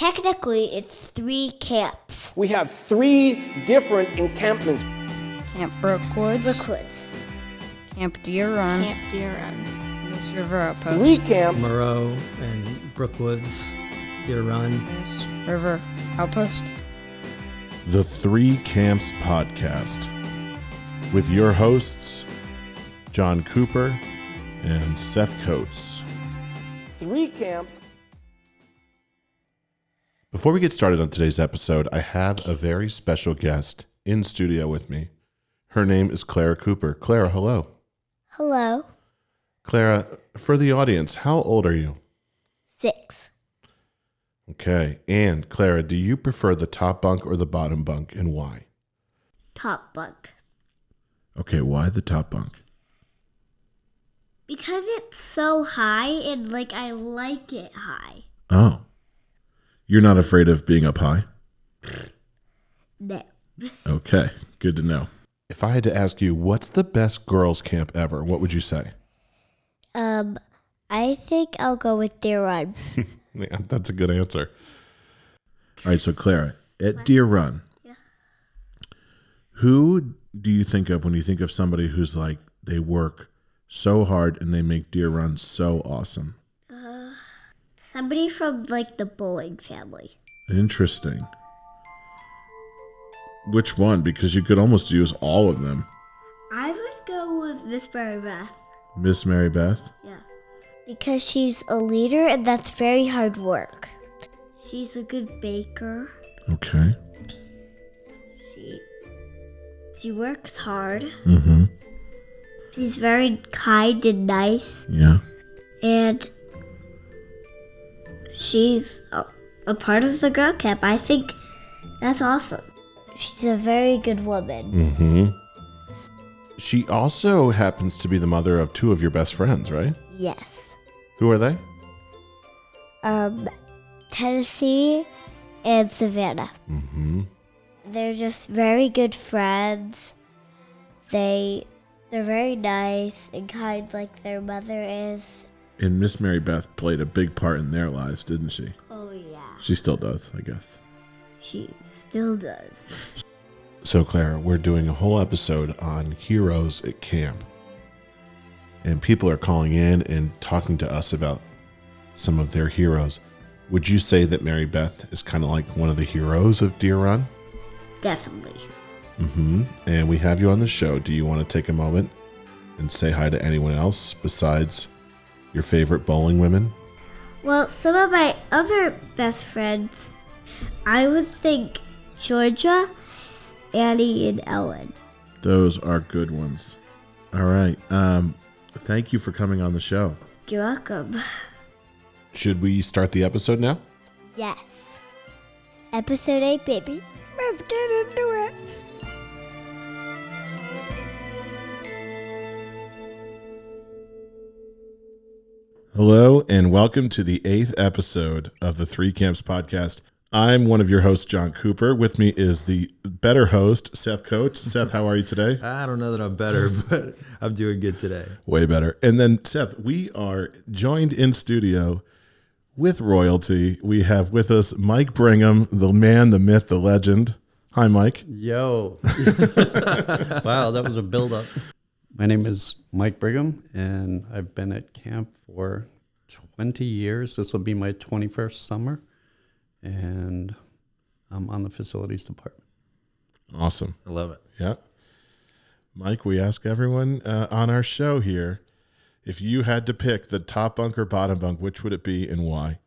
Technically, it's three camps. We have three different encampments. Camp Brookwoods, Brookwoods, Camp Deer Run, Camp Deer Run, Moose River Outpost, Three camps. Moreau and Brookwoods, Deer Run. Moose River Outpost. The Three Camps Podcast with your hosts, John Cooper and Seth Coates. Three camps. Before we get started on today's episode, I have a very special guest in studio with me. Her name is Clara Cooper. Clara, hello. Hello, Clara, for the audience, how old are you? six. Okay. And Clara, do you prefer the top bunk or the bottom bunk and why? Top bunk. Okay, why the top bunk? Because it's so high and like I like it high. Oh. You're not afraid of being up high? No. Okay, good to know. If I had to ask you, what's the best girls' camp ever? What would you say? Um, I think I'll go with Deer Run. Yeah, that's a good answer. All right, so Clara, at Deer Run, Yeah. who do you think of when you think of somebody who's like they work so hard and they make Deer Run so awesome? Somebody from like the bowling family. Interesting. Which one? Because you could almost use all of them. I would go with Miss Mary Beth. Miss Mary Beth. Yeah. Because she's a leader and that's very hard work. She's a good baker. Okay. She she works hard. Mm-hmm. She's very kind and nice. Yeah. And she's a, a part of the girl camp. I think that's awesome. She's a very good woman. Mm-hmm. She also happens to be the mother of two of your best friends, right? Yes. Who are they? Um, Tennessee and Savannah. Mm-hmm. They're just very good friends. They they're very nice and kind like their mother is. And Miss Mary Beth played a big part in their lives, didn't she? Oh yeah. She still does, I guess. She still does. So, Clara, we're doing a whole episode on heroes at camp. And people are calling in and talking to us about some of their heroes. Would you say that Mary Beth is kind of like one of the heroes of Deer Run? Definitely. Mm-hmm. And we have you on the show. Do you want to take a moment and say hi to anyone else besides your favorite bowling women? Well, some of my other best friends, I would think Georgia, Annie, and Ellen. Those are good ones. All right. Um, thank you for coming on the show. You're welcome. Should we start the episode now? Yes. Episode 8, baby. Let's get into it. Hello, and welcome to the eighth episode of the Three Camps podcast. I'm one of your hosts, John Cooper. With me is the better host, Seth Coates. Seth, how are you today? I don't know that I'm better, but I'm doing good today. Way better. And then, Seth, we are joined in studio with royalty. We have with us Mike Brigham, the man, the myth, the legend. Hi, Mike. Yo. wow, that was a build-up. My name is Mike Brigham, and I've been at camp for 20 years. This will be my 21st summer, and I'm on the facilities department. Awesome. I love it. Yeah. Mike, we ask everyone uh, on our show here if you had to pick the top bunk or bottom bunk, which would it be and why?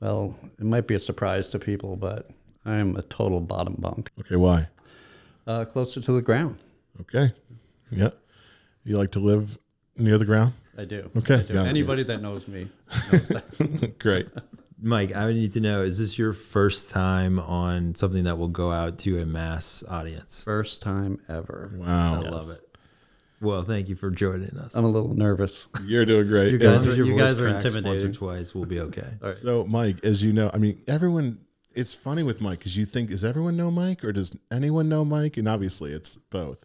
Well, it might be a surprise to people, but I'm a total bottom bunk, Okay, why? uh, closer to the ground. Okay. Yeah. You like to live near the ground? I do. Okay, I do. yeah. Anybody that knows me knows that. Great. Mike, I need to know is this your first time on something that will go out to a mass audience? First time ever. Wow. I love it. Well, thank you for joining us. I'm a little nervous. You're doing great. You guys As long are- as you guys are cracks Once or twice, we'll be okay. All right. So, Mike, as you know, I mean, everyone, it's funny with Mike because you think, does everyone know Mike or does anyone know Mike? And obviously it's both.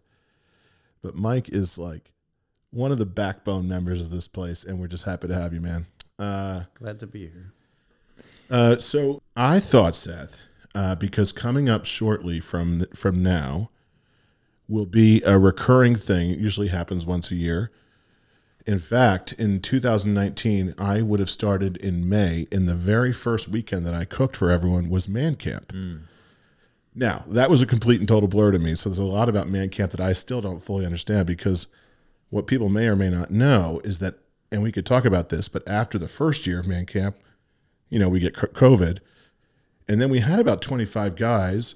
But Mike is like one of the backbone members of this place, and we're just happy to have you, man. Uh, Glad to be here. Uh, so I thought, Seth, uh, because coming up shortly from from now will be a recurring thing. It usually happens once a year. In fact, in 2019, I would have started in May, and the very first weekend that I cooked for everyone was Man Camp. Now, that was a complete and total blur to me. So there's a lot about Man Camp that I still don't fully understand because what people may or may not know is that, and we could talk about this, but after the first year of Man Camp, you know, we get COVID. And then we had about 25 guys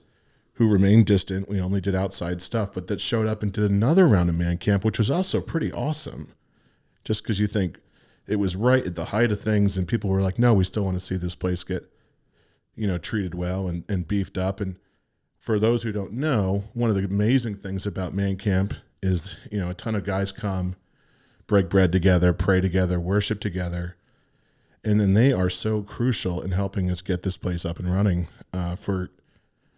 who remained distant. We only did outside stuff, but that showed up and did another round of Man Camp, which was also pretty awesome. Just because you think it was right at the height of things, and people were like, no, we still want to see this place get, you know, treated well and, and beefed up. And for those who don't know, one of the amazing things about Man Camp is, you know, a ton of guys come, break bread together, pray together, worship together and then they are so crucial in helping us get this place up and running uh, for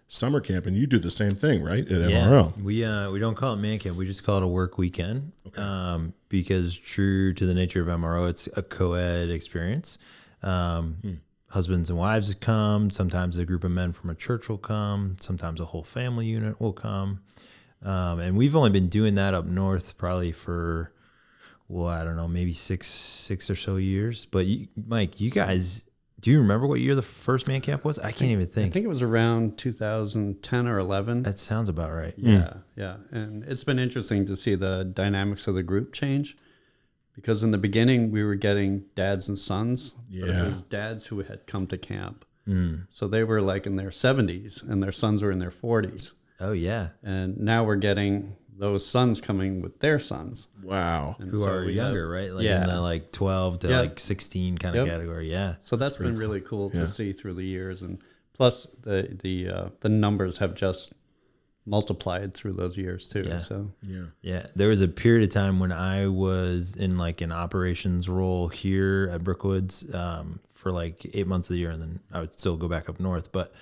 summer camp. And you do the same thing, right? At MRO. We uh we don't call it man camp. We just call it a work weekend. Um, because true to the nature of MRO, it's a co-ed experience. Um, husbands and wives come. Sometimes a group of men from a church will come. Sometimes a whole family unit will come. Um, and we've only been doing that up north probably for well, I don't know, maybe six six or so years. But you, Mike, you guys, do you remember what year the first man camp was? I can't even think. I think. think it was around 2010 or 11. that sounds about right. Yeah, yeah. And it's been interesting to see the dynamics of the group change because in the beginning we were getting dads and sons. But Yeah. it was dads who had come to camp. So they were like in their 70s and their sons were in their 40s. Oh yeah, And now we're getting those sons coming with their sons. Wow. And who so are we have- younger, right? Like yeah. in the like twelve to Yep. like sixteen kind of category. Yeah. So that's been really cool to Yeah. see through the years, and plus the the uh, the numbers have just multiplied through those years too. Yeah. So Yeah. Yeah, there was a period of time when I was in like an operations role here at Brookwoods um, for like eight months of the year, and then I would still go back up north. But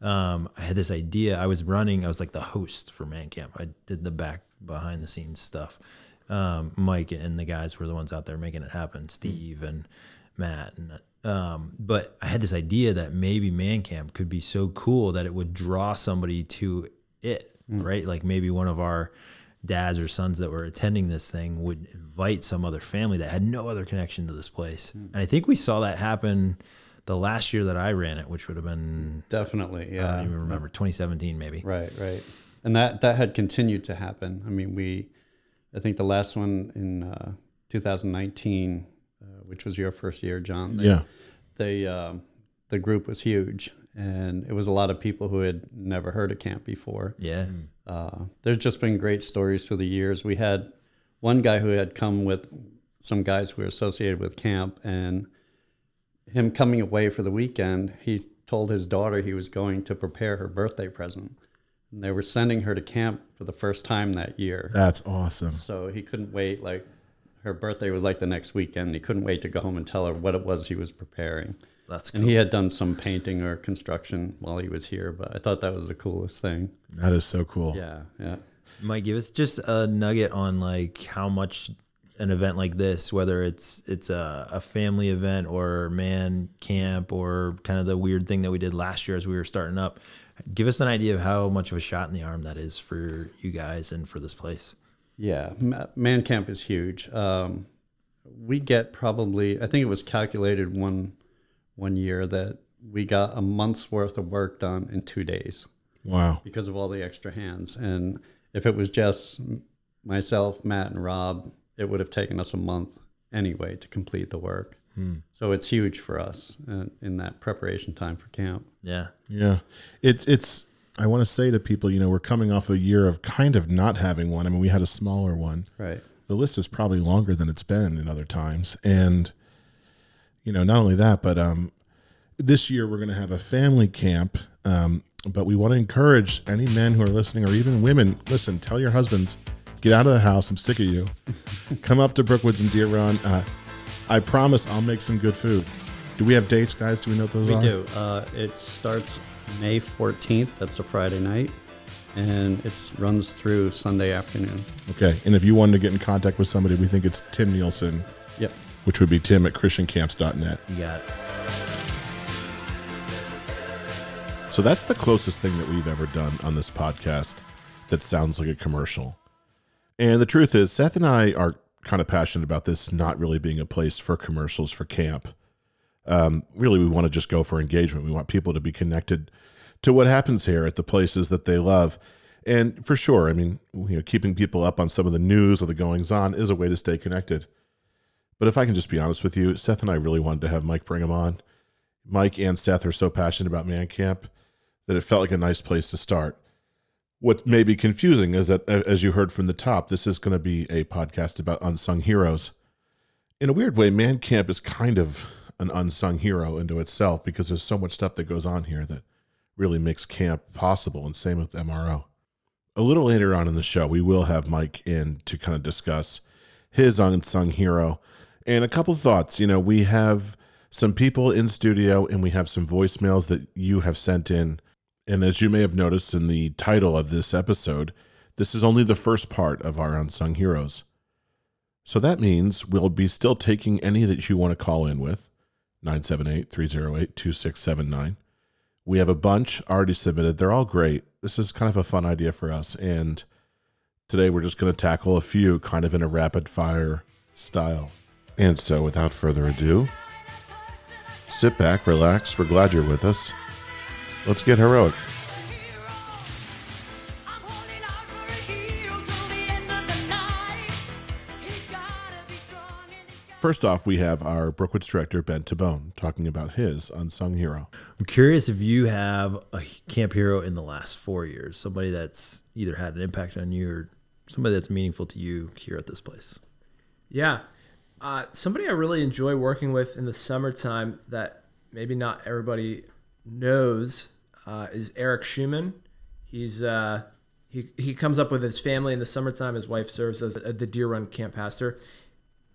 um, I had this idea. I was running. I was like the host for Man Camp. I did the back behind the scenes stuff. Um, Mike and the guys were the ones out there making it happen. Steve and Matt and. Um, but I had this idea that maybe Man Camp could be so cool that it would draw somebody to it, right? Like maybe one of our dads or sons that were attending this thing would invite some other family that had no other connection to this place. And I think we saw that happen the last year that I ran it, which would have been definitely, I yeah, don't even remember 2017 maybe. right, right, and that that had continued to happen. I mean, we, I think the last one in uh, 2019, uh, which was your first year, John. They, Yeah. they um, the group was huge, and it was a lot of people who had never heard of camp before. Yeah. Uh, there's just been great stories through the years. We had one guy who had come with some guys who were associated with camp, and him coming away for the weekend, he told his daughter he was going to prepare her birthday present. And they were sending her to camp for the first time that year. That's awesome. So he couldn't wait. Like her birthday was like the next weekend. He couldn't wait to go home and tell her what it was he was preparing. That's And he had done some painting or construction while he was here, but I thought that was the coolest thing. That is so cool. Yeah, yeah. Mike, give us just a nugget on like how much an event like this, whether it's it's a, a family event or man camp or kind of the weird thing that we did last year as we were starting up. Give us an idea of how much of a shot in the arm that is for you guys and for this place. Yeah, Man Camp is huge. Um, we get probably, I think it was calculated one one year that we got a month's worth of work done in two days Wow. because of all the extra hands. And if it was just myself, Matt, and Rob, it would have taken us a month anyway to complete the work. So it's huge for us uh, in that preparation time for camp. Yeah. Yeah. It's it's I want to say to people, you know, we're coming off a year of kind of not having one. I mean, we had a smaller one. Right. The list is probably longer than it's been in other times. And you know, not only that, but um this year we're going to have a family camp. Um but we want to encourage any men who are listening or even women, listen, tell your husbands, get out of the house. I'm sick of you. Come up to Brookwoods and Deer Run. Uh, I promise I'll make some good food. Do we have dates, guys? Do we know what those We are? do. Uh, it starts May 14th. That's a Friday night. And it runs through Sunday afternoon. Okay. And if you wanted to get in contact with somebody, we think it's Tim Nielsen, Yep. Which would be tim at christiancamps.net. You got it. So that's the closest thing that we've ever done on this podcast that sounds like a commercial. And the truth is, Seth and I are kind of passionate about this not really being a place for commercials for camp. Um, really, we want to just go for engagement. We want people to be connected to what happens here at the places that they love. And for sure, I mean, you know, keeping people up on some of the news or the goings on is a way to stay connected. But if I can just be honest with you, Seth and I really wanted to have Mike bring him on. Mike and Seth are so passionate about Man Camp that it felt like a nice place to start. What may be confusing is that, as you heard from the top, this is going to be a podcast about unsung heroes. In a weird way, Man Camp is kind of an unsung hero into itself because there's so much stuff that goes on here that really makes camp possible, and same with MRO. A little later on in the show, we will have Mike in to kind of discuss his unsung hero and a couple thoughts. You know, we have some people in studio and we have some voicemails that you have sent in. And as you may have noticed in the title of this episode, this is only the first part of our unsung heroes. So that means we'll be still taking any that you want to call in with 978 308 2679. We have a bunch already submitted. They're all great. This is kind of a fun idea for us. And today we're just going to tackle a few kind of in a rapid fire style. And so without further ado, sit back, relax. We're glad you're with us. Let's get heroic. First off, we have our Brookwoods director, Ben Tabone, talking about his unsung hero. I'm curious if you have a camp hero in the last four years, somebody that's either had an impact on you or somebody that's meaningful to you here at this place. Yeah. Uh, somebody I really enjoy working with in the summertime that maybe not everybody knows uh, is Eric Schumann. He's uh, he, he comes up with his family in the summertime. His wife serves as the Deer Run camp pastor.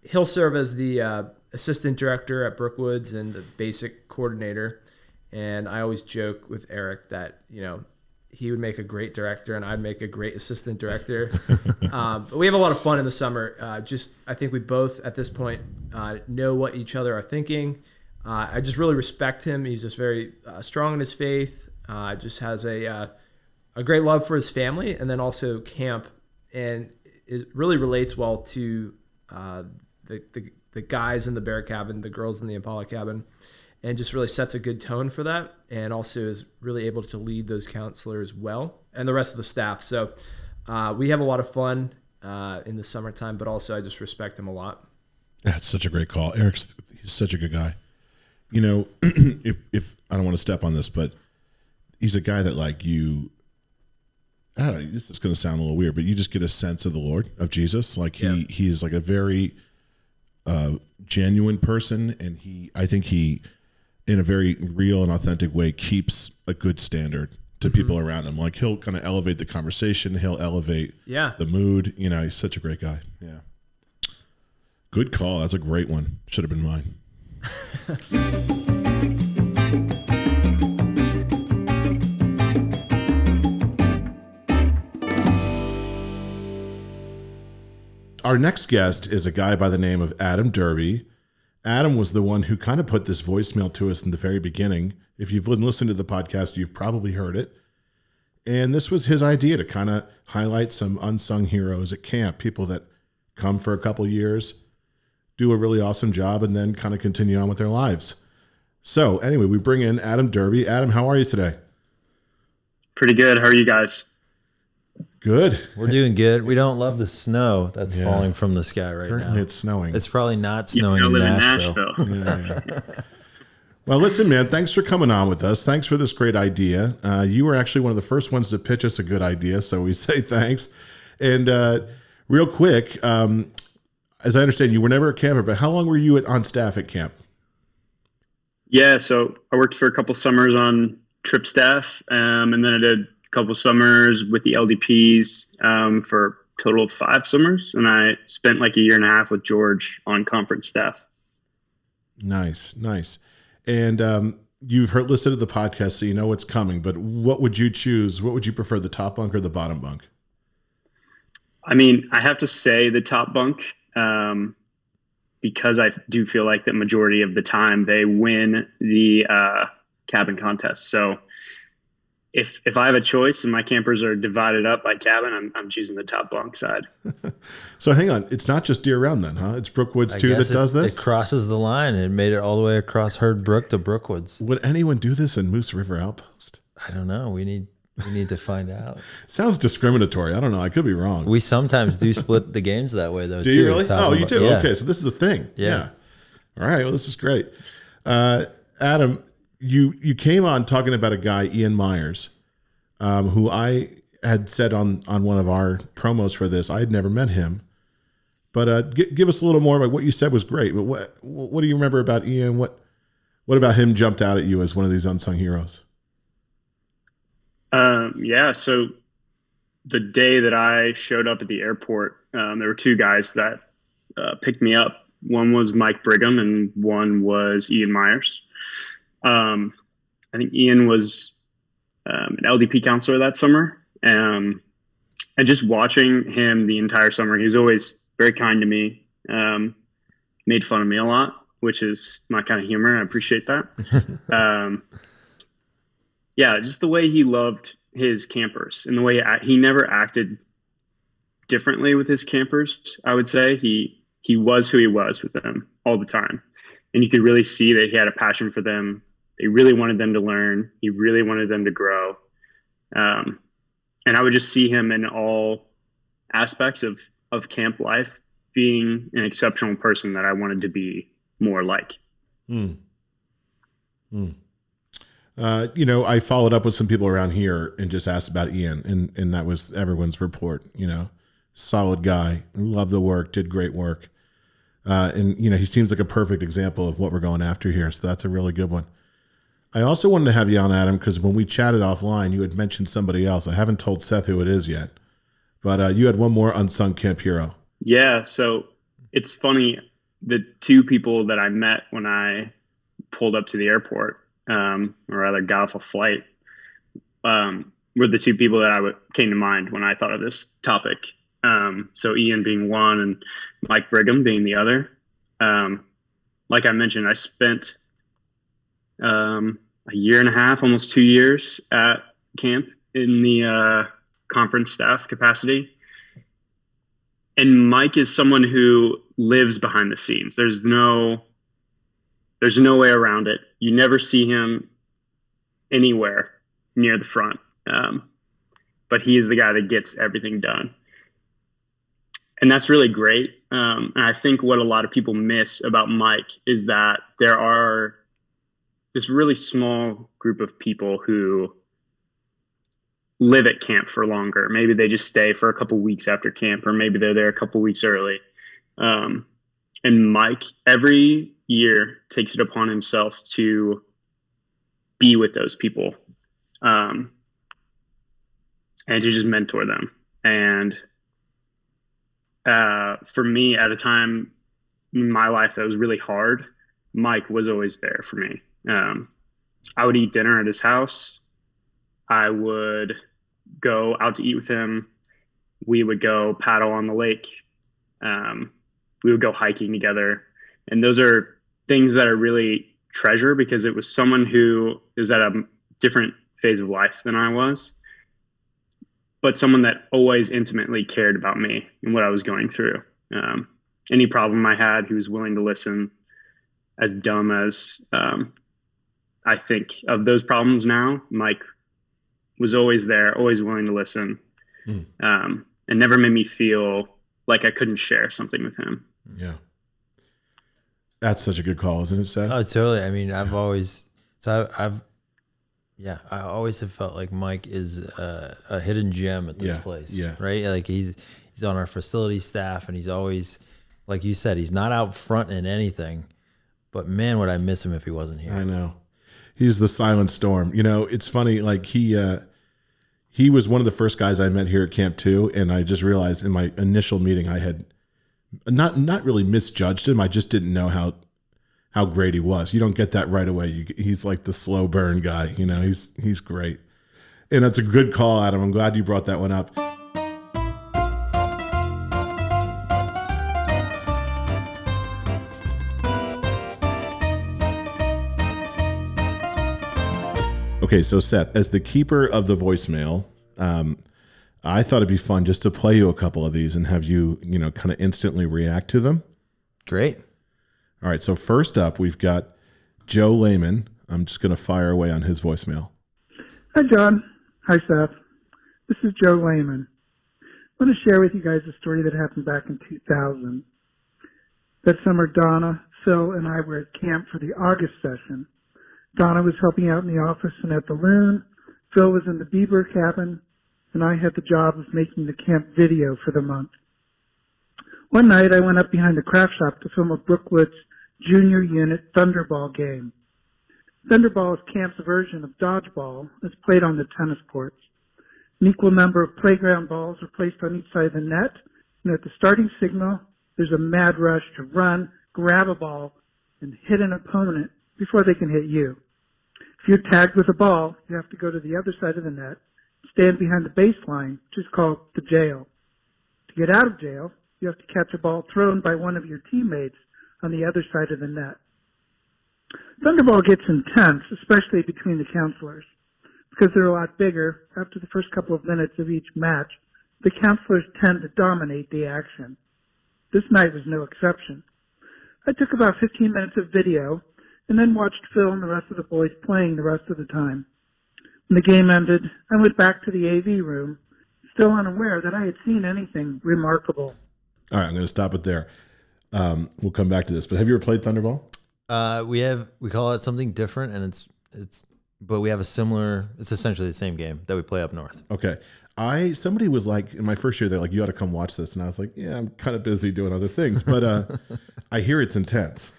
He'll serve as the uh, assistant director at Brookwoods and the basic coordinator. And I always joke with Eric that you know he would make a great director and I'd make a great assistant director. um, but we have a lot of fun in the summer. Uh, just I think we both at this point uh, know what each other are thinking. Uh, I just really respect him. He's just very uh, strong in his faith. Uh, just has a uh, a great love for his family and then also camp, and it really relates well to the, the the guys in the bear cabin, the girls in the Impala cabin and just really sets a good tone for that and also is really able to lead those counselors well and the rest of the staff so uh, we have a lot of fun uh, in the summertime but also i just respect him a lot that's such a great call eric's he's such a good guy you know if if i don't want to step on this but he's a guy that like you I don't know, this is going to sound a little weird, but you just get a sense of the Lord of Jesus. Like he, Yeah. he is like a very uh, genuine person, and he, I think he, in a very real and authentic way, keeps a good standard to mm-hmm. people around him. Like he'll kind of elevate the conversation, he'll elevate yeah the mood. You know, he's such a great guy. Yeah. Good call. That's a great one. Should have been mine. Our next guest is a guy by the name of Adam Derby. Adam was the one who kind of put this voicemail to us in the very beginning. If you've been listening to the podcast, you've probably heard it. And this was his idea to kind of highlight some unsung heroes at camp, people that come for a couple years, do a really awesome job, and then kind of continue on with their lives. So, anyway, we bring in Adam Derby. Adam, how are you today? Pretty good. How are you guys? Good. We're doing good. We don't love the snow that's Yeah. falling from the sky right Currently, now. it's snowing. It's probably not snowing know, in live in Nashville. Nashville. Well, listen, man, thanks for coming on with us. Thanks for this great idea. Uh, you were actually one of the first ones to pitch us a good idea, so we say thanks. And uh, real quick, um, as I understand, you were never a camper, but how long were you at, on staff at camp? yeah, so I worked for a couple summers on trip staff, um, and then I did a couple summers with the LDPs um, for a total of five summers, and I spent like a year and a half with George on conference staff. Nice, nice. And um, you've heard listened to the podcast, so you know what's coming. But what would you choose? What would you prefer, the top bunk or the bottom bunk? I mean, I have to say the top bunk um, because I do feel like the majority of the time they win the uh, cabin contest. So if if I have a choice and my campers are divided up by cabin, I'm I'm choosing the top bunk side. So hang on, it's not just deer run then, huh? It's Brookwoods I too that guess does it, this. It crosses the line and it made it all the way across Herd Brook to Brookwoods. Would anyone do this in Moose River Outpost? I don't know. We need we need to find out. Sounds discriminatory. I don't know. I could be wrong. We sometimes do split the games that way though. do too, you really? Oh, you do. yeah. Okay, so this is a thing. Yeah. All right. Well, this is great. Uh, Adam, you you came on talking about a guy, Ian Myers, um, who I had said on on one of our promos for this. I had never met him, but uh, gi- give us a little more about what you said was great. But what what do you remember about Ian? What what about him jumped out at you as one of these unsung heroes? Um, yeah. So the day that I showed up at the airport, um, there were two guys that uh, picked me up. One was Mike Brigham, and one was Ian Myers. Um, I think Ian was um, an LDP counselor that summer, um, and just watching him the entire summer, he was always very kind to me. Um, made fun of me a lot, which is my kind of humor. I appreciate that. um, yeah, just the way he loved his campers and the way he- he never acted differently with his campers. I would say he he was who he was with them all the time, and you could really see that he had a passion for them. He really wanted them to learn. He really wanted them to grow, um, and I would just see him in all aspects of of camp life being an exceptional person that I wanted to be more like. Hmm. Hmm. Uh, you know, I followed up with some people around here and just asked about Ian, and and that was everyone's report. You know, solid guy, loved the work, did great work, uh, and you know he seems like a perfect example of what we're going after here. So that's a really good one. I also wanted to have you on, Adam, because when we chatted offline, you had mentioned somebody else. I haven't told Seth who it is yet, but uh, you had one more unsung camp hero. Yeah, so it's funny. The two people that I met when I pulled up to the airport, um, or rather got off a flight, um, were the two people that I came to mind when I thought of this topic. Um, so Ian being one and Mike Brigham being the other. Um, like I mentioned, I spent um, a year and a half, almost two years at camp in the uh, conference staff capacity and Mike is someone who lives behind the scenes. There's no there's no way around it. You never see him anywhere near the front. Um, but he is the guy that gets everything done. And that's really great. Um, and I think what a lot of people miss about Mike is that there are this really small group of people who live at camp for longer. Maybe they just stay for a couple weeks after camp, or maybe they're there a couple weeks early. Um, and Mike, every year, takes it upon himself to be with those people um, and to just mentor them. And uh, for me, at a time in my life that was really hard, Mike was always there for me. Um, I would eat dinner at his house. I would go out to eat with him. We would go paddle on the lake. Um, we would go hiking together. And those are things that I really treasure because it was someone who is at a different phase of life than I was, but someone that always intimately cared about me and what I was going through. Um, any problem I had, he was willing to listen. As dumb as um, I think of those problems now, Mike was always there, always willing to listen, Hmm. um, and never made me feel like I couldn't share something with him. Yeah. That's such a good call, isn't it, Seth? Oh, totally. I mean, I've always so I've, I've yeah, I always have felt like Mike is a, a hidden gem at this Yeah, place. yeah. Right. Like he's he's on our facility staff, and he's always like you said, he's not out front in anything. But man, would I miss him if he wasn't here. I know. He's the silent storm. You know, it's funny, like he uh he was one of the first guys I met here at Camp 2 and I just realized in my initial meeting I had not not really misjudged him. I just didn't know how how great he was. You don't get that right away. You, he's like the slow burn guy, you know. He's he's great. And that's a good call, Adam. I'm glad you brought that one up. Okay, Okay, so Seth, as the keeper of the voicemail, um, I thought it'd be fun just to play you a couple of these and have you, you know, kind of instantly react to them. Great. All right, so first up, we've got Joe Lehman. I'm just going to fire away on his voicemail. Hi, John. Hi, Seth. This is Joe Lehman. I want to share with you guys a story that happened back in 2000. That summer, Donna, Phil, and I were at camp for the August session. Donna was helping out in the office and at the loon. Phil was in the Bieber cabin, and I had the job of making the camp video for the month. One night, I went up behind the craft shop to film a Brookwood's junior unit Thunderball game. Thunderball is camp's version of dodgeball. It's played on the tennis courts. An equal number of playground balls are placed on each side of the net, and at the starting signal, there's a mad rush to run, grab a ball, and hit an opponent before they can hit you. If you're tagged with a ball, you have to go to the other side of the net, stand behind the baseline, which is called the jail. To get out of jail, you have to catch a ball thrown by one of your teammates on the other side of the net. Thunderball gets intense, especially between the counselors. Because they're a lot bigger, after the first couple of minutes of each match, the counselors tend to dominate the action. This night was no exception. I took about 15 minutes of video and then watched Phil and the rest of the boys playing the rest of the time. When the game ended, I went back to the AV room, still unaware that I had seen anything remarkable. All right, I'm going to stop it there. Um, we'll come back to this, but have you ever played Thunderball? Uh, we have we call it something different, and it's it's but we have a similar. It's essentially the same game that we play up north. Okay. I somebody was like in my first year they're like you ought to come watch this and I was like yeah I'm kind of busy doing other things but uh I hear it's intense.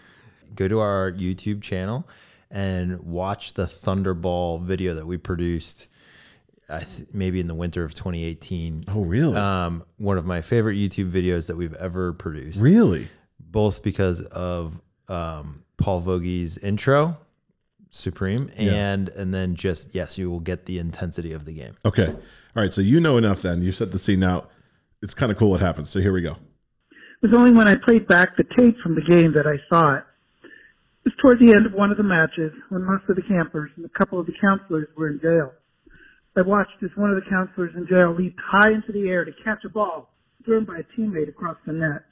Go to our YouTube channel and watch the Thunderball video that we produced. I th- maybe in the winter of 2018. Oh really? Um, one of my favorite YouTube videos that we've ever produced. really? Both because of um, Paul Vogie's intro, Supreme, Yeah. and and then just yes, you will get the intensity of the game. Okay. All right, so you know enough then. You set the scene now. It's kind of cool what happens. So here we go. It was only when I played back the tape from the game that I saw it. Was toward the end of one of the matches when most of the campers and a couple of the counselors were in jail. I watched as one of the counselors in jail leaped high into the air to catch a ball thrown by a teammate across the net.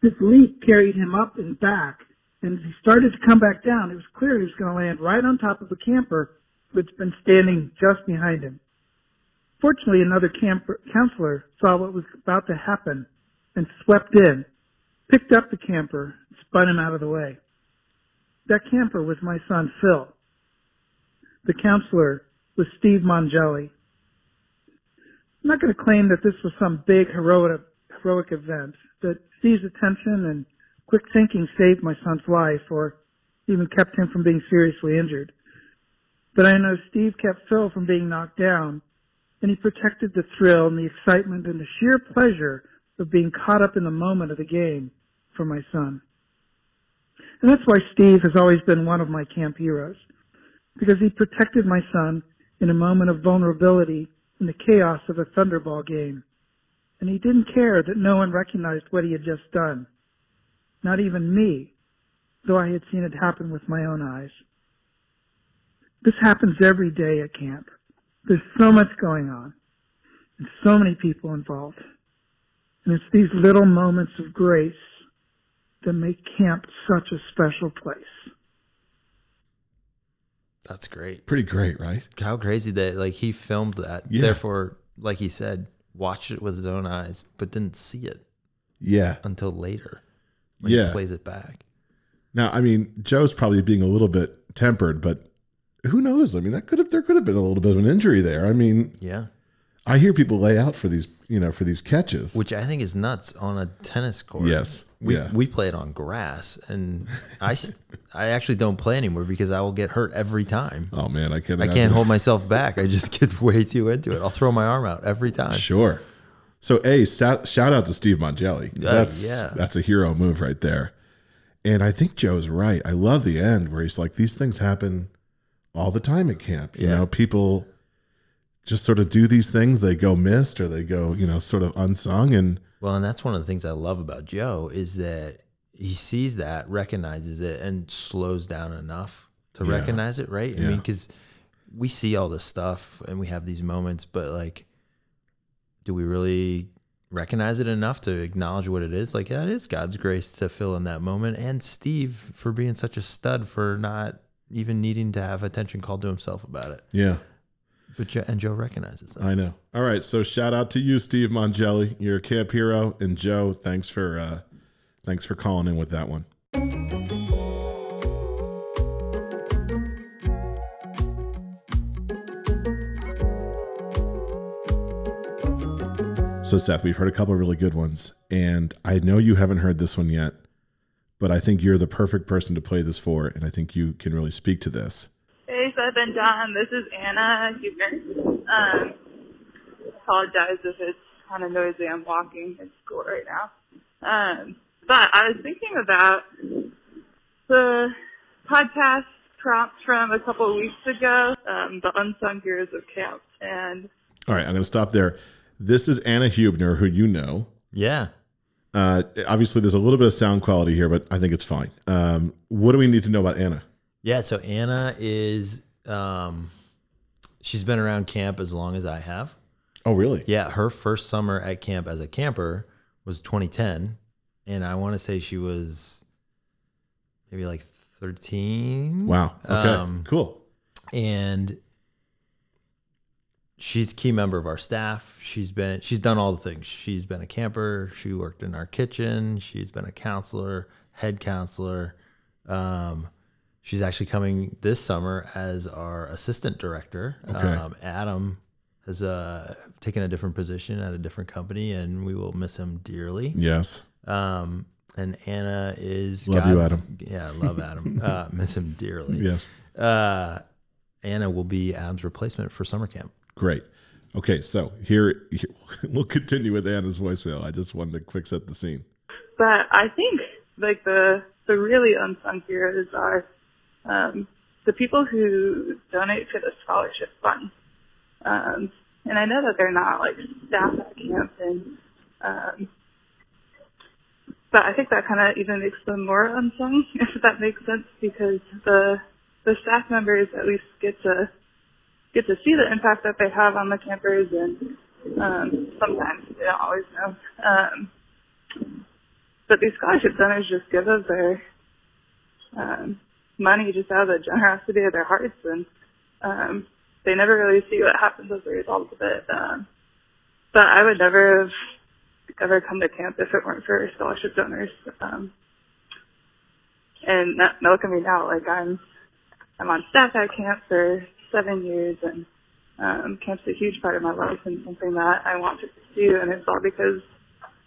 This leap carried him up and back, and as he started to come back down, it was clear he was going to land right on top of a camper who had been standing just behind him. Fortunately, another camper, counselor saw what was about to happen and swept in, picked up the camper, and spun him out of the way. That camper was my son Phil. The counselor was Steve Mongelli. I'm not going to claim that this was some big heroic, heroic event, that Steve's attention and quick thinking saved my son's life or even kept him from being seriously injured. But I know Steve kept Phil from being knocked down and he protected the thrill and the excitement and the sheer pleasure of being caught up in the moment of the game for my son. And that's why Steve has always been one of my camp heroes, because he protected my son in a moment of vulnerability in the chaos of a Thunderball game. And he didn't care that no one recognized what he had just done. Not even me, though I had seen it happen with my own eyes. This happens every day at camp. There's so much going on and so many people involved. And it's these little moments of grace that make camp such a special place. That's great. Pretty great, right? How crazy that like he filmed that. Yeah. Therefore, like he said, watched it with his own eyes, but didn't see it Yeah. until later when Yeah. he plays it back. Now, I mean, Joe's probably being a little bit tempered, but who knows? I mean, that could have there could have been a little bit of an injury there. I mean, Yeah. I hear people lay out for these, you know, for these catches. Which I think is nuts on a tennis court. Yes. We, Yeah. we play it on grass, and I I actually don't play anymore because I will get hurt every time. oh man, I can't. I can't hold myself back. I just get way too into it. I'll throw my arm out every time. Sure. So, a shout, shout out to Steve Mongelli. Yeah, That's yeah. that's a hero move right there. And I think Joe's right. I love the end where he's like, these things happen all the time at camp. You Yeah. know, people just sort of do these things. They go missed or they go, you know, sort of unsung. And Well, and that's one of the things I love about Joe is that he sees that, recognizes it, and slows down enough to Yeah. recognize it. Right? I Yeah. mean, because we see all this stuff and we have these moments, but like, do we really recognize it enough to acknowledge what it is? Like, that is God's grace to fill in that moment, and Steve for being such a stud for not even needing to have attention called to himself about it. Yeah, But Joe, and Joe recognizes that. I know. All right, so shout out to you, Steve Mongelli. You're a camp hero, and Joe, thanks for uh, thanks for calling in with that one. So, Seth, we've heard a couple of really good ones, and I know you haven't heard this one yet, but I think you're the perfect person to play this for, and I think you can really speak to this. Hey, Seth and John. This is Anna Huebner. Um, apologize if it's kind of noisy. I'm walking in school right now. Um, but I was thinking about the podcast prompt from a couple of weeks ago, um, the unsung heroes of camp, and All right, I'm going to stop there. This is Anna Hubner, who you know. Yeah. Uh, obviously, there's a little bit of sound quality here, but I think it's fine. Um, what do we need to know about Anna? Yeah, so Anna is um she's been around camp as long as I have. Oh, really? Yeah, her first summer at camp as a camper was 2010, and I want to say she was maybe like 13. Wow. Okay. Um, cool. and she's a key member of our staff. She's been she's done all the things. She's been a camper. She worked in our kitchen. She's been a counselor, head counselor. Um, she's actually coming this summer as our assistant director. Okay. Um, Adam has uh, taken a different position at a different company, and we will miss him dearly. Yes. Um, and Anna is Love you, Adam. Yeah, love Adam. uh, miss him dearly. Yes. Uh, Anna will be Adam's replacement for summer camp. Great. Okay, so here, here we'll continue with Anna's voicemail. I just wanted to quick set the scene. but I think like the the really unsung heroes are um, the people who donate to the scholarship fund. Um, and I know that they're not like staff at camp, and um, but I think that kind of even makes them more unsung, if that makes sense, because the the staff members at least get to get to see the impact that they have on the campers, and um, sometimes they don't always know. Um, but these scholarship donors just give us their um, money just out of the generosity of their hearts, and um, they never really see what happens as a result of it. Um, but I would never have ever come to camp if it weren't for scholarship donors. Um, and now, now look at me now, like I'm I'm on staff at camp for seven years, and um, camp's a huge part of my life and something that I want to pursue, and it's all because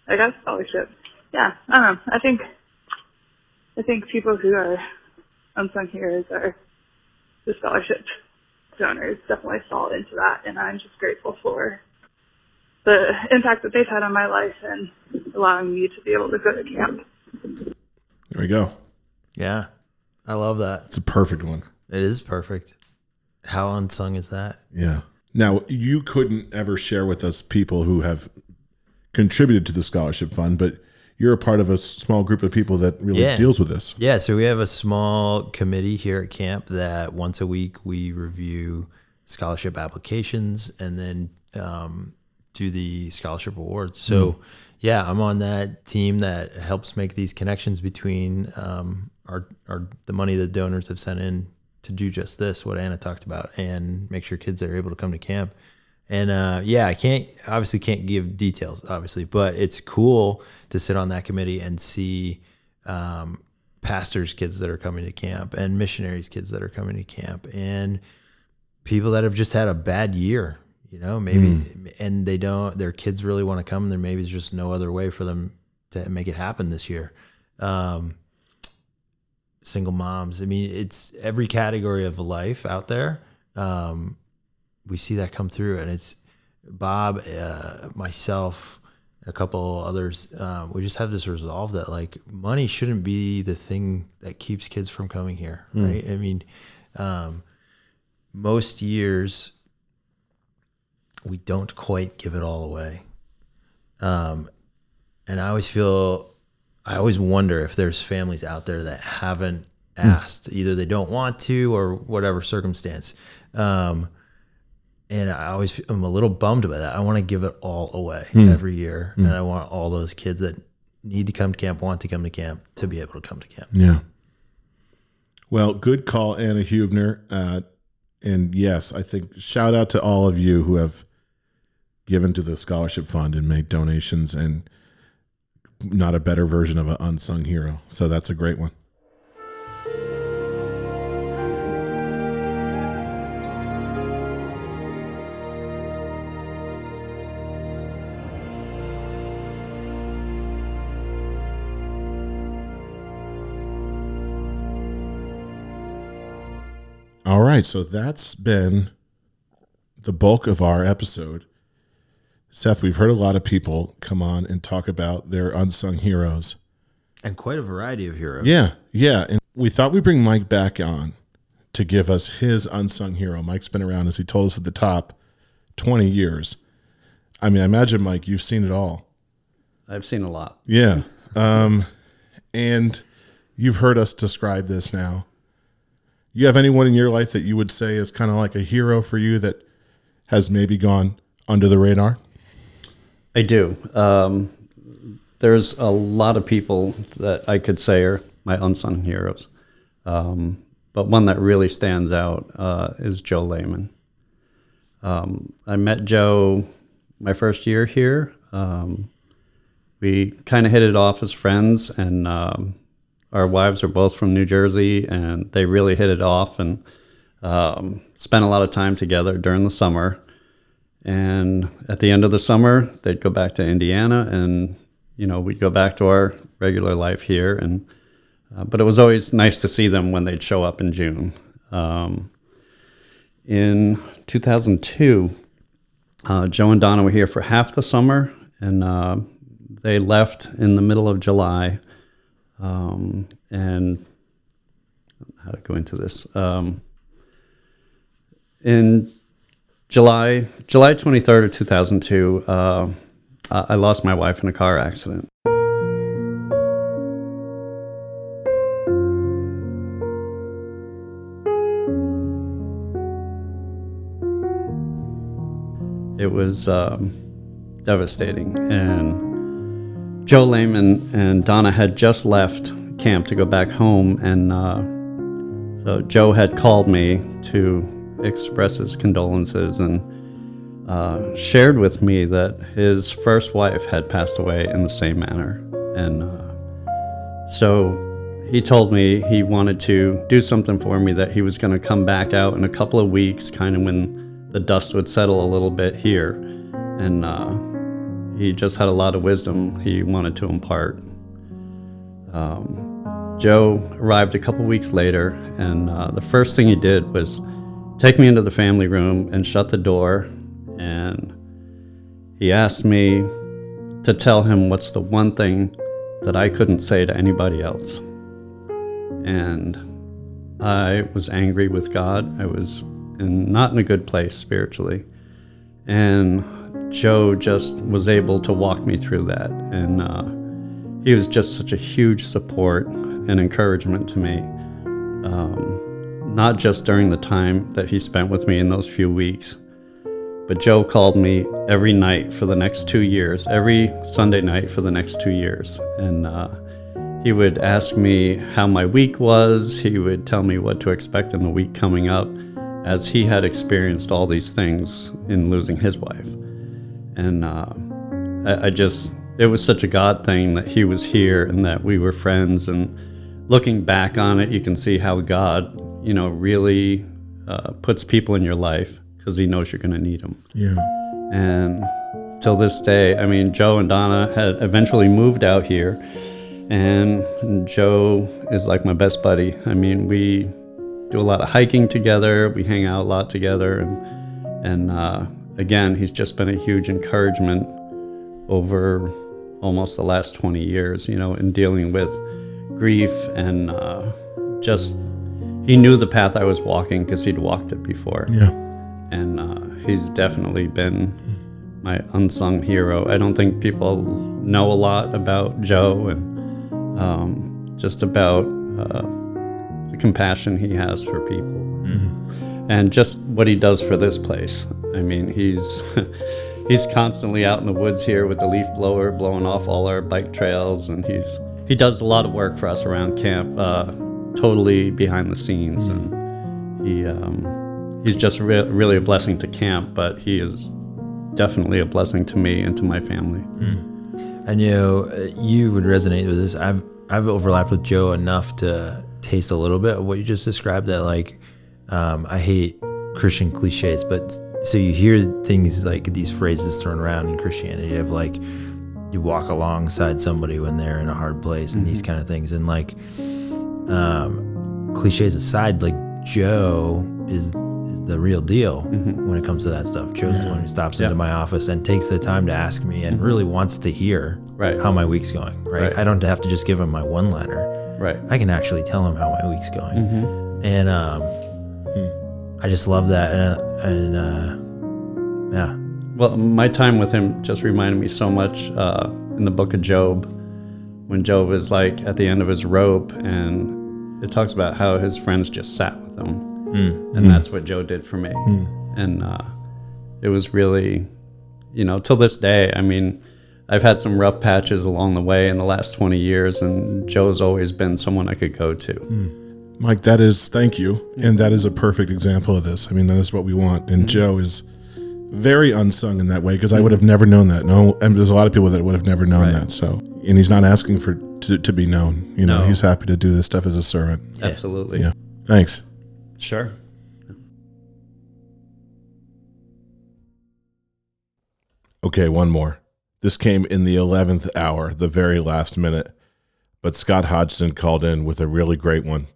I got scholarship. Yeah, I don't know. I think I think people who are unsung heroes are the scholarship donors definitely fall into that, and I'm just grateful for the impact that they've had on my life and allowing me to be able to go to camp. There we go. Yeah, I love that. It's a perfect one. It is perfect. How unsung is that? Yeah. Now, you couldn't ever share with us people who have contributed to the scholarship fund, but you're a part of a small group of people that really Yeah. deals with this. Yeah, so we have a small committee here at camp that once a week we review scholarship applications and then um, do the scholarship awards. So, yeah, I'm on that team that helps make these connections between um, our, our the money that donors have sent in to do just this, what Anna talked about, and make sure kids are able to come to camp. And uh, yeah, I can't obviously can't give details, obviously, but it's cool to sit on that committee and see um, pastors' kids that are coming to camp and missionaries' kids that are coming to camp and people that have just had a bad year, you know, maybe, and they don't, their kids really want to come. There maybe there's just no other way for them to make it happen this year. Um, single moms. I mean, it's every category of life out there. Um, we see that come through, and it's Bob, uh, myself, a couple others. Um, we just have this resolve that like money shouldn't be the thing that keeps kids from coming here, Mm. right? I mean, um, most years we don't quite give it all away, um, and I always feel, I always wonder if there's families out there that haven't asked, either they don't want to or whatever circumstance. Um, and I always I'm a little bummed about that. I want to give it all away Hmm. every year, and I want all those kids that need to come to camp, want to come to camp, to be able to come to camp. Yeah. Well, good call, Anna Hubner. Uh, and yes, I think shout out to all of you who have given to the scholarship fund and made donations and not a better version of an unsung hero. So that's a great one. Right, so that's been the bulk of our episode. Seth, we've heard a lot of people come on and talk about their unsung heroes. And quite a variety of heroes. Yeah, yeah. And we thought we'd bring Mike back on to give us his unsung hero. Mike's been around, as he told us at the top, 20 years. I mean, I imagine, Mike, you've seen it all. I've seen a lot. Yeah. Um, and you've heard us describe this now. You have anyone in your life that you would say is kind of like a hero for you that has maybe gone under the radar? I do. Um, there's a lot of people that I could say are my unsung heroes. Um, but one that really stands out uh, is Joe Lehman. Um, I met Joe my first year here. Um, we kind of hit it off as friends, and um, our wives are both from New Jersey, and they really hit it off and um, spent a lot of time together during the summer. And at the end of the summer, they'd go back to Indiana, and you know we'd go back to our regular life here. And uh, but it was always nice to see them when they'd show up in June. Um, in 2002, uh, Joe and Donna were here for half the summer, and uh, they left in the middle of July. Um, and how to go into this? Um, in July, July 23rd of 2002, uh, I lost my wife in a car accident. It was um, devastating. And Joe Lehman and Donna had just left camp to go back home. And uh, so Joe had called me to express his condolences and uh, shared with me that his first wife had passed away in the same manner. And uh, so he told me he wanted to do something for me, that he was going to come back out in a couple of weeks, kind of when the dust would settle a little bit here. And uh, he just had a lot of wisdom he wanted to impart. Um, Joe arrived a couple weeks later, and uh, the first thing he did was take me into the family room and shut the door. And he asked me to tell him what's the one thing that I couldn't say to anybody else. And I was angry with God. I was in, not in a good place spiritually. And Joe just was able to walk me through that. And uh, he was just such a huge support and encouragement to me. Um, not just during the time that he spent with me in those few weeks, but Joe called me every night for the next two years, every Sunday night for the next two years. And uh, he would ask me how my week was. He would tell me what to expect in the week coming up, as he had experienced all these things in losing his wife. And uh, I, I just, it was such a God thing that he was here and that we were friends. And looking back on it, you can see how God, you know, really uh, puts people in your life because he knows you're going to need them. Yeah. And till this day, I mean, Joe and Donna had eventually moved out here, and Joe is like my best buddy. I mean, we do a lot of hiking together, we hang out a lot together, and and uh, again, he's just been a huge encouragement over almost the last 20 years, you know, in dealing with grief and uh, just he knew the path I was walking because he'd walked it before Yeah. and uh, he's definitely been my unsung hero. I don't think people know a lot about Joe and um, just about uh, the compassion he has for people. And just what he does for this place. I mean, he's he's constantly out in the woods here with the leaf blower blowing off all our bike trails, and he's he does a lot of work for us around camp, uh, totally behind the scenes, and he um, he's just re- really a blessing to camp, but he is definitely a blessing to me and to my family. And you know, uh, you would resonate with this. I've I've overlapped with Joe enough to taste a little bit of what you just described. That like, um, I hate Christian cliches, but so you hear things like these phrases thrown around in Christianity of like, you walk alongside somebody when they're in a hard place and these kind of things, and like, um, cliches aside, like Joe is is the real deal when it comes to that stuff. Joe's the one who stops Yeah. into my office and takes the time to ask me and really wants to hear Right. how my week's going. Right? Right. I don't have to just give him my one liner. Right. I can actually tell him how my week's going. Mm-hmm. And um, hmm, I just love that. And, uh, and uh, yeah, Well, my time with him just reminded me so much uh, in the book of Job, when Job is like at the end of his rope, and it talks about how his friends just sat with him, and that's what Joe did for me. And uh, it was really, you know, till this day. I mean, I've had some rough patches along the way in the last twenty years, and Joe's always been someone I could go to. Mike, that is thank you, and that is a perfect example of this. I mean, that is what we want. And mm-hmm. Joe is very unsung in that way because I mm-hmm. would have never known that. No, and there's a lot of people that would have never known Right. that. So, and he's not asking for to, to be known. You know, No. he's happy to do this stuff as a servant. Absolutely. Yeah. Thanks. Sure. Okay, one more. This came in the 11th hour, the very last minute. But Scott Hodgson called in with a really great one.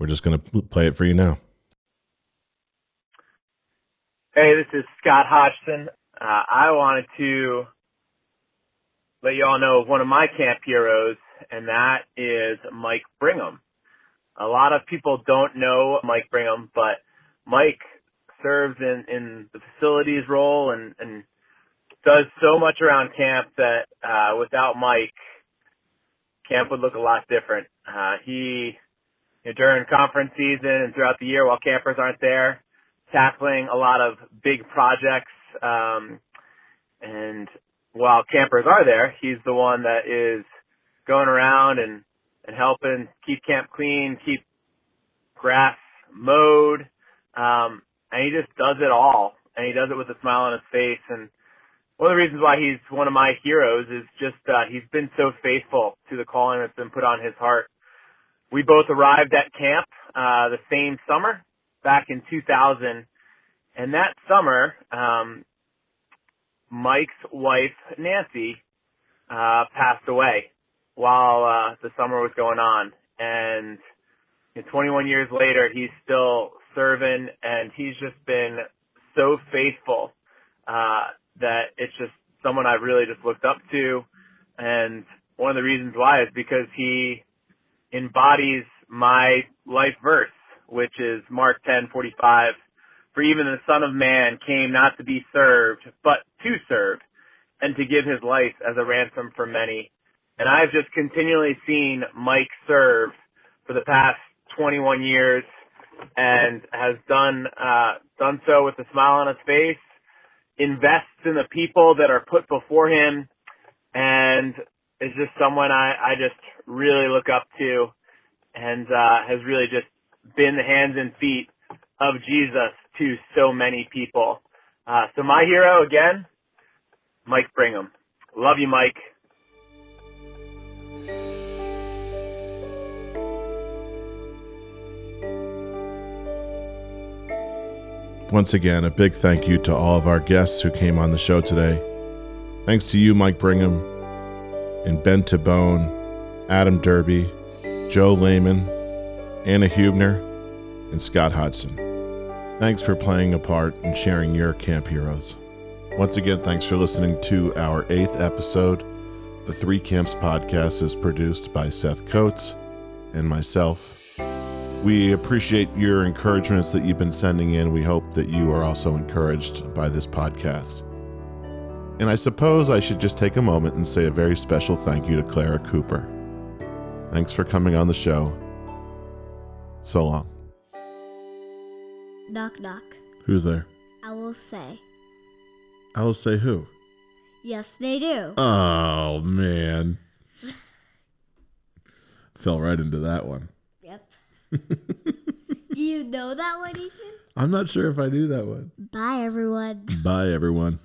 We're just going to play it for you now. Hey, this is Scott Hodgson. Uh, I wanted to let you all know of one of my camp heroes, and that is Mike Brigham. A lot of people don't know Mike Brigham, but Mike serves in, in the facilities role and, and does so much around camp that uh, without Mike, camp would look a lot different. Uh, he, you know, during conference season and throughout the year while campers aren't there, tackling a lot of big projects. Um, and while campers are there, he's the one that is going around and, and helping keep camp clean, keep grass mowed. Um, and he just does it all. And he does it with a smile on his face. And one of the reasons why he's one of my heroes is just, uh, he's been so faithful to the calling that's been put on his heart. We both arrived at camp, uh, the same summer back in 2000. And that summer, um, Mike's wife, Nancy, uh, passed away while, uh, the summer was going on. And you know, 21 years later, he's still serving and he's just been so faithful, uh, that it's just someone I've really just looked up to. And one of the reasons why is because he embodies my life verse, which is Mark 10:45. For even the Son of Man came not to be served, but to serve, and to give his life as a ransom for many. And I've just continually seen Mike serve for the past 21 years, and has done uh, done so with a smile on his face. Invests in the people that are put before him, and is just someone I, I just really look up to and uh, has really just been the hands and feet of Jesus to so many people. Uh, so my hero again, Mike Brigham. Love you, Mike. Once again, a big thank you to all of our guests who came on the show today. Thanks to you, Mike Brigham, and Ben Tabone, Adam Derby, Joe Lehman, Anna Hubner, and Scott Hodgson. Thanks for playing a part and sharing your camp heroes. Once again, thanks for listening to our eighth episode. The Three Camps podcast is produced by Seth Coates and myself. We appreciate your encouragements that you've been sending in. We hope that you are also encouraged by this podcast. And I suppose I should just take a moment and say a very special thank you to Clara Cooper. Thanks for coming on the show. So long. Knock knock. Who's there? I will say. I will say who. Yes, they do. Oh man. Fell right into that one. Yep. do you know that one, Ethan? I'm not sure if I do that one. Bye, everyone. Bye everyone.